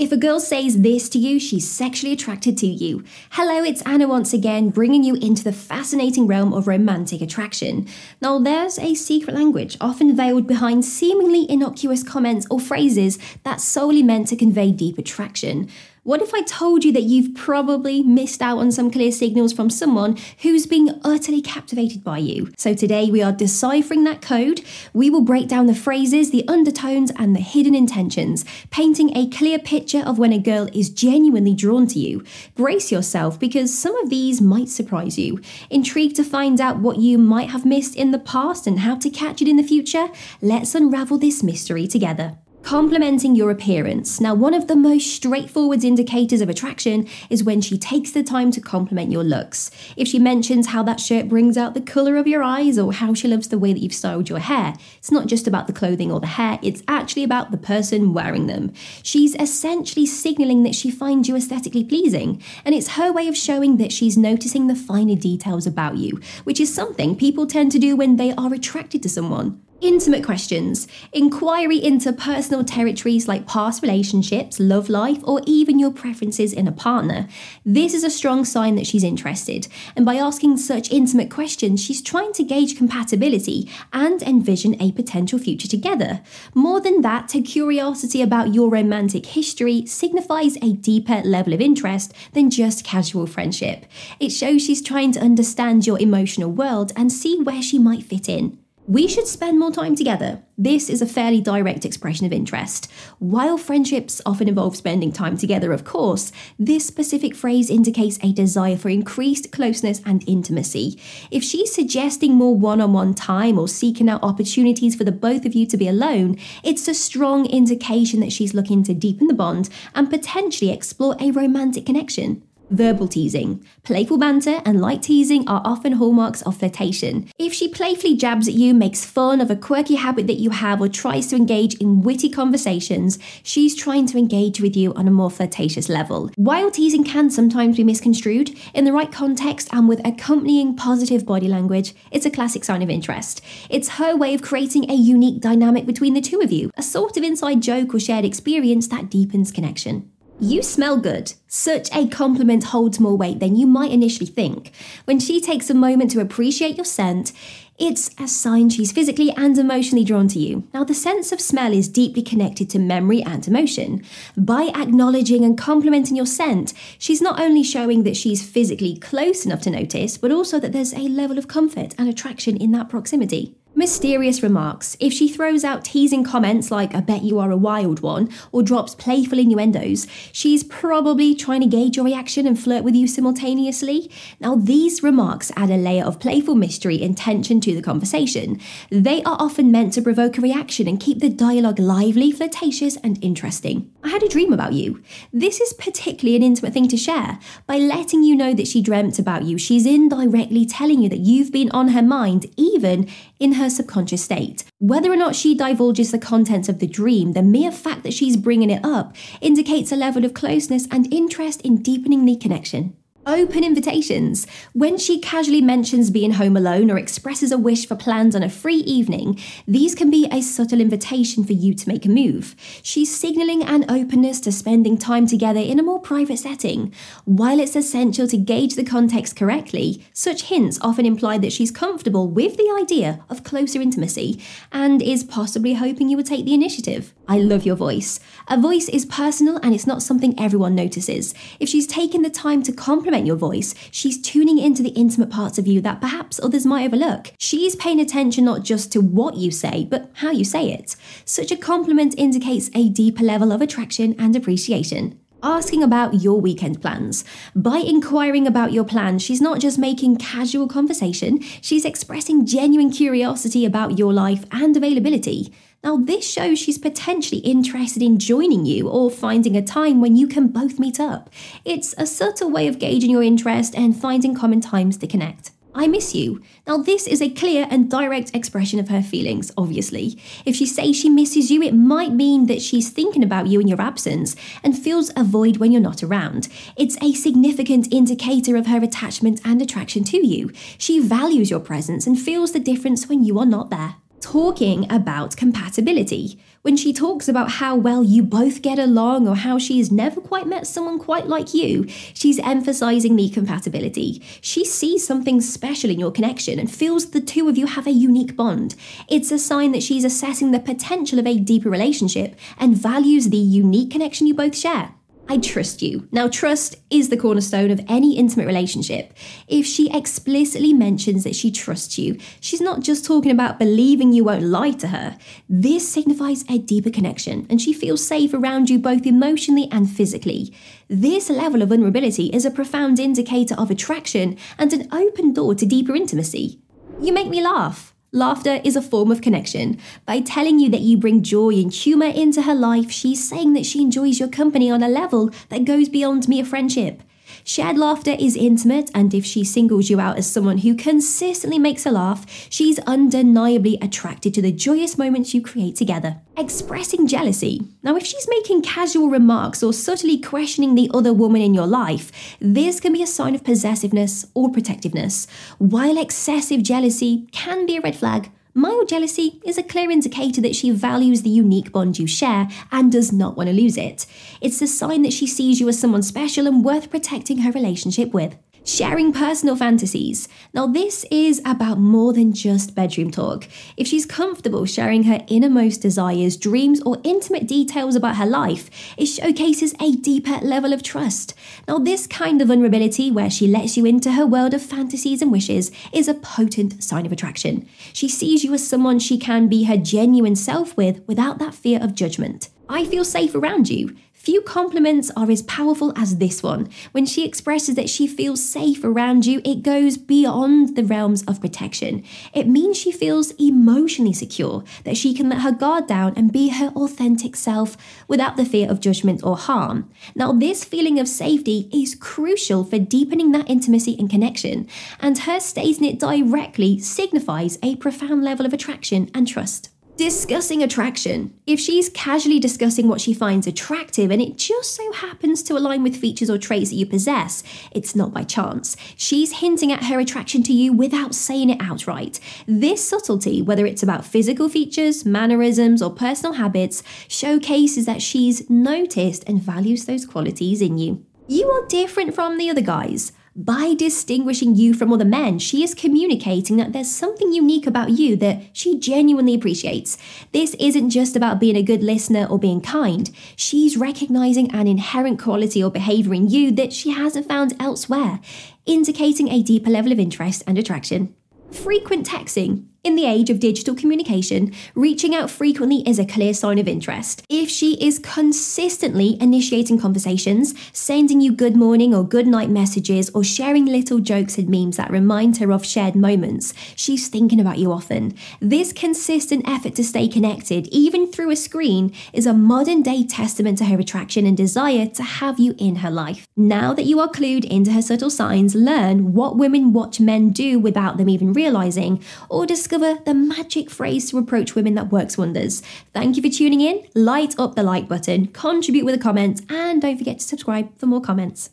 If a girl says this to you, she's sexually attracted to you. Hello, it's Anna once again, bringing you into the fascinating realm of romantic attraction. Now, there's a secret language, often veiled behind seemingly innocuous comments or phrases that's solely meant to convey deep attraction. What if I told you that you've probably missed out on some clear signals from someone who's being utterly captivated by you? So today we are deciphering that code. We will break down the phrases, the undertones, and the hidden intentions, painting a clear picture of when a girl is genuinely drawn to you. Brace yourself because some of these might surprise you. Intrigued to find out what you might have missed in the past and how to catch it in the future? Let's unravel this mystery together. Complementing your appearance. Now, one of the most straightforward indicators of attraction is when she takes the time to compliment your looks. If she mentions how that shirt brings out the colour of your eyes or how she loves the way that you've styled your hair, it's not just about the clothing or the hair, it's actually about the person wearing them. She's essentially signalling that she finds you aesthetically pleasing, and it's her way of showing that she's noticing the finer details about you, which is something people tend to do when they are attracted to someone. Intimate questions, inquiry into personal territories like past relationships, love life, or even your preferences in a partner. This is a strong sign that she's interested, and by asking such intimate questions, she's trying to gauge compatibility and envision a potential future together. More than that, her curiosity about your romantic history signifies a deeper level of interest than just casual friendship. It shows she's trying to understand your emotional world and see where she might fit in. We should spend more time together. This is a fairly direct expression of interest. While friendships often involve spending time together, of course, this specific phrase indicates a desire for increased closeness and intimacy. If she's suggesting more one on one time or seeking out opportunities for the both of you to be alone, it's a strong indication that she's looking to deepen the bond and potentially explore a romantic connection. Verbal teasing. Playful banter and light teasing are often hallmarks of flirtation. If she playfully jabs at you, makes fun of a quirky habit that you have, or tries to engage in witty conversations, she's trying to engage with you on a more flirtatious level. While teasing can sometimes be misconstrued, in the right context and with accompanying positive body language, it's a classic sign of interest. It's her way of creating a unique dynamic between the two of you, a sort of inside joke or shared experience that deepens connection. You smell good. Such a compliment holds more weight than you might initially think. When she takes a moment to appreciate your scent, it's a sign she's physically and emotionally drawn to you. Now, the sense of smell is deeply connected to memory and emotion. By acknowledging and complimenting your scent, she's not only showing that she's physically close enough to notice, but also that there's a level of comfort and attraction in that proximity. Mysterious remarks. If she throws out teasing comments like, I bet you are a wild one, or drops playful innuendos, she's probably trying to gauge your reaction and flirt with you simultaneously. Now, these remarks add a layer of playful mystery and tension to the conversation. They are often meant to provoke a reaction and keep the dialogue lively, flirtatious, and interesting. I had a dream about you. This is particularly an intimate thing to share. By letting you know that she dreamt about you, she's indirectly telling you that you've been on her mind, even in her subconscious state. Whether or not she divulges the contents of the dream, the mere fact that she's bringing it up indicates a level of closeness and interest in deepening the connection. Open invitations. When she casually mentions being home alone or expresses a wish for plans on a free evening, these can be a subtle invitation for you to make a move. She's signaling an openness to spending time together in a more private setting. While it's essential to gauge the context correctly, such hints often imply that she's comfortable with the idea of closer intimacy and is possibly hoping you would take the initiative. I love your voice. A voice is personal and it's not something everyone notices. If she's taken the time to compliment your voice, she's tuning into the intimate parts of you that perhaps others might overlook. She's paying attention not just to what you say, but how you say it. Such a compliment indicates a deeper level of attraction and appreciation asking about your weekend plans. By inquiring about your plans, she's not just making casual conversation, she's expressing genuine curiosity about your life and availability. Now, this shows she's potentially interested in joining you or finding a time when you can both meet up. It's a subtle way of gauging your interest and finding common times to connect. I miss you. Now, this is a clear and direct expression of her feelings, obviously. If she says she misses you, it might mean that she's thinking about you in your absence and feels a void when you're not around. It's a significant indicator of her attachment and attraction to you. She values your presence and feels the difference when you are not there. Talking about compatibility. When she talks about how well you both get along or how she's never quite met someone quite like you, she's emphasizing the compatibility. She sees something special in your connection and feels the two of you have a unique bond. It's a sign that she's assessing the potential of a deeper relationship and values the unique connection you both share. I trust you. Now, trust is the cornerstone of any intimate relationship. If she explicitly mentions that she trusts you, she's not just talking about believing you won't lie to her. This signifies a deeper connection, and she feels safe around you both emotionally and physically. This level of vulnerability is a profound indicator of attraction and an open door to deeper intimacy. You make me laugh. Laughter is a form of connection. By telling you that you bring joy and humour into her life, she's saying that she enjoys your company on a level that goes beyond mere friendship. Shared laughter is intimate, and if she singles you out as someone who consistently makes her laugh, she's undeniably attracted to the joyous moments you create together. Expressing jealousy. Now, if she's making casual remarks or subtly questioning the other woman in your life, this can be a sign of possessiveness or protectiveness. While excessive jealousy can be a red flag, Mild jealousy is a clear indicator that she values the unique bond you share and does not want to lose it. It's a sign that she sees you as someone special and worth protecting her relationship with. Sharing personal fantasies. Now, this is about more than just bedroom talk. If she's comfortable sharing her innermost desires, dreams, or intimate details about her life, it showcases a deeper level of trust. Now, this kind of vulnerability, where she lets you into her world of fantasies and wishes, is a potent sign of attraction. She sees you as someone she can be her genuine self with without that fear of judgment. I feel safe around you. Few compliments are as powerful as this one. When she expresses that she feels safe around you, it goes beyond the realms of protection. It means she feels emotionally secure, that she can let her guard down and be her authentic self without the fear of judgment or harm. Now, this feeling of safety is crucial for deepening that intimacy and connection, and her stating it directly signifies a profound level of attraction and trust. Discussing attraction. If she's casually discussing what she finds attractive and it just so happens to align with features or traits that you possess, it's not by chance. She's hinting at her attraction to you without saying it outright. This subtlety, whether it's about physical features, mannerisms, or personal habits, showcases that she's noticed and values those qualities in you. You are different from the other guys. By distinguishing you from other men, she is communicating that there's something unique about you that she genuinely appreciates. This isn't just about being a good listener or being kind. She's recognizing an inherent quality or behavior in you that she hasn't found elsewhere, indicating a deeper level of interest and attraction. Frequent texting. In the age of digital communication, reaching out frequently is a clear sign of interest. If she is consistently initiating conversations, sending you good morning or good night messages, or sharing little jokes and memes that remind her of shared moments, she's thinking about you often. This consistent effort to stay connected, even through a screen, is a modern day testament to her attraction and desire to have you in her life. Now that you are clued into her subtle signs, learn what women watch men do without them even realizing, or discover discover the magic phrase to approach women that works wonders. Thank you for tuning in. Light up the like button, contribute with a comment, and don't forget to subscribe for more comments.